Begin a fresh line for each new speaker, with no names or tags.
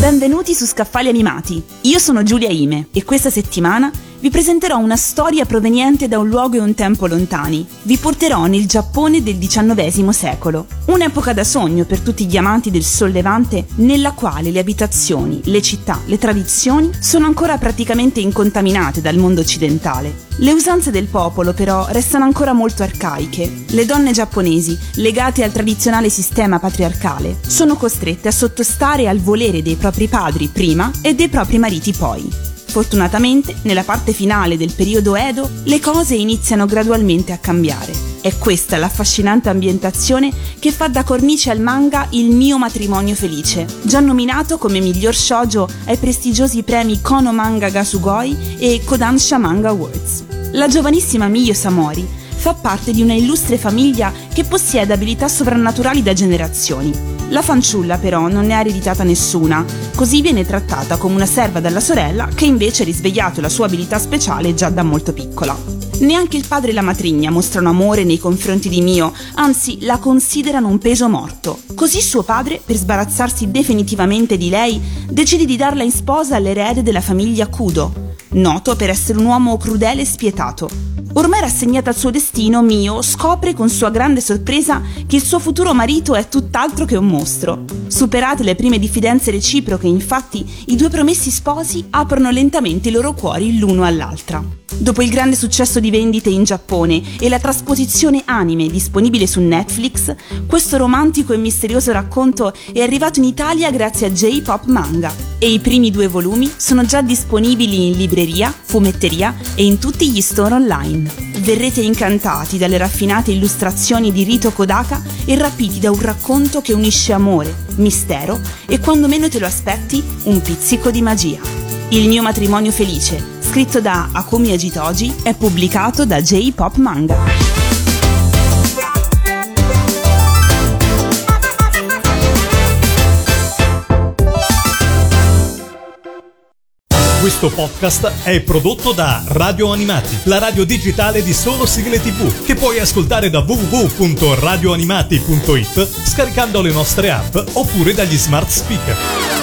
Benvenuti su Scaffali Animati. Io sono Giulia Ime e questa settimana vi presenterò una storia proveniente da un luogo e un tempo lontani. Vi porterò nel Giappone del XIX secolo, un'epoca da sogno per tutti gli amanti del sollevante nella quale le abitazioni, le città, le tradizioni sono ancora praticamente incontaminate dal mondo occidentale. Le usanze del popolo però restano ancora molto arcaiche. Le donne giapponesi, legate al tradizionale sistema patriarcale, sono costrette a sottostare al volere dei propri padri prima e dei propri mariti poi. Fortunatamente, nella parte finale del periodo Edo, le cose iniziano gradualmente a cambiare. È questa l'affascinante ambientazione che fa da cornice al manga Il mio matrimonio felice, già nominato come miglior shoujo ai prestigiosi premi Kono Manga Gasugoi e Kodansha Manga Awards. La giovanissima Miyo Samori fa parte di una illustre famiglia che possiede abilità sovrannaturali da generazioni la fanciulla però non ne ha ereditata nessuna, così viene trattata come una serva dalla sorella che invece ha risvegliato la sua abilità speciale già da molto piccola. Neanche il padre e la matrigna mostrano amore nei confronti di Mio, anzi la considerano un peso morto. Così suo padre, per sbarazzarsi definitivamente di lei, decide di darla in sposa all'erede della famiglia Kudo, noto per essere un uomo crudele e spietato. Ormai rassegnata al suo destino, Mio scopre con sua grande sorpresa che il suo futuro marito è tutt'altro che un mostro. Superate le prime diffidenze reciproche, infatti, i due promessi sposi aprono lentamente i loro cuori l'uno all'altra. Dopo il grande successo di vendite in Giappone e la trasposizione anime disponibile su Netflix, questo romantico e misterioso racconto è arrivato in Italia grazie a J-Pop Manga e i primi due volumi sono già disponibili in libreria, fumetteria e in tutti gli store online. Verrete incantati dalle raffinate illustrazioni di Rito Kodaka e rapiti da un racconto che unisce amore, mistero e quando meno te lo aspetti un pizzico di magia. Il mio matrimonio felice scritto da Akumi Ajitoji, è pubblicato da J-Pop Manga.
Questo podcast è prodotto da Radio Animati, la radio digitale di solo sigle tv, che puoi ascoltare da www.radioanimati.it scaricando le nostre app oppure dagli smart speaker.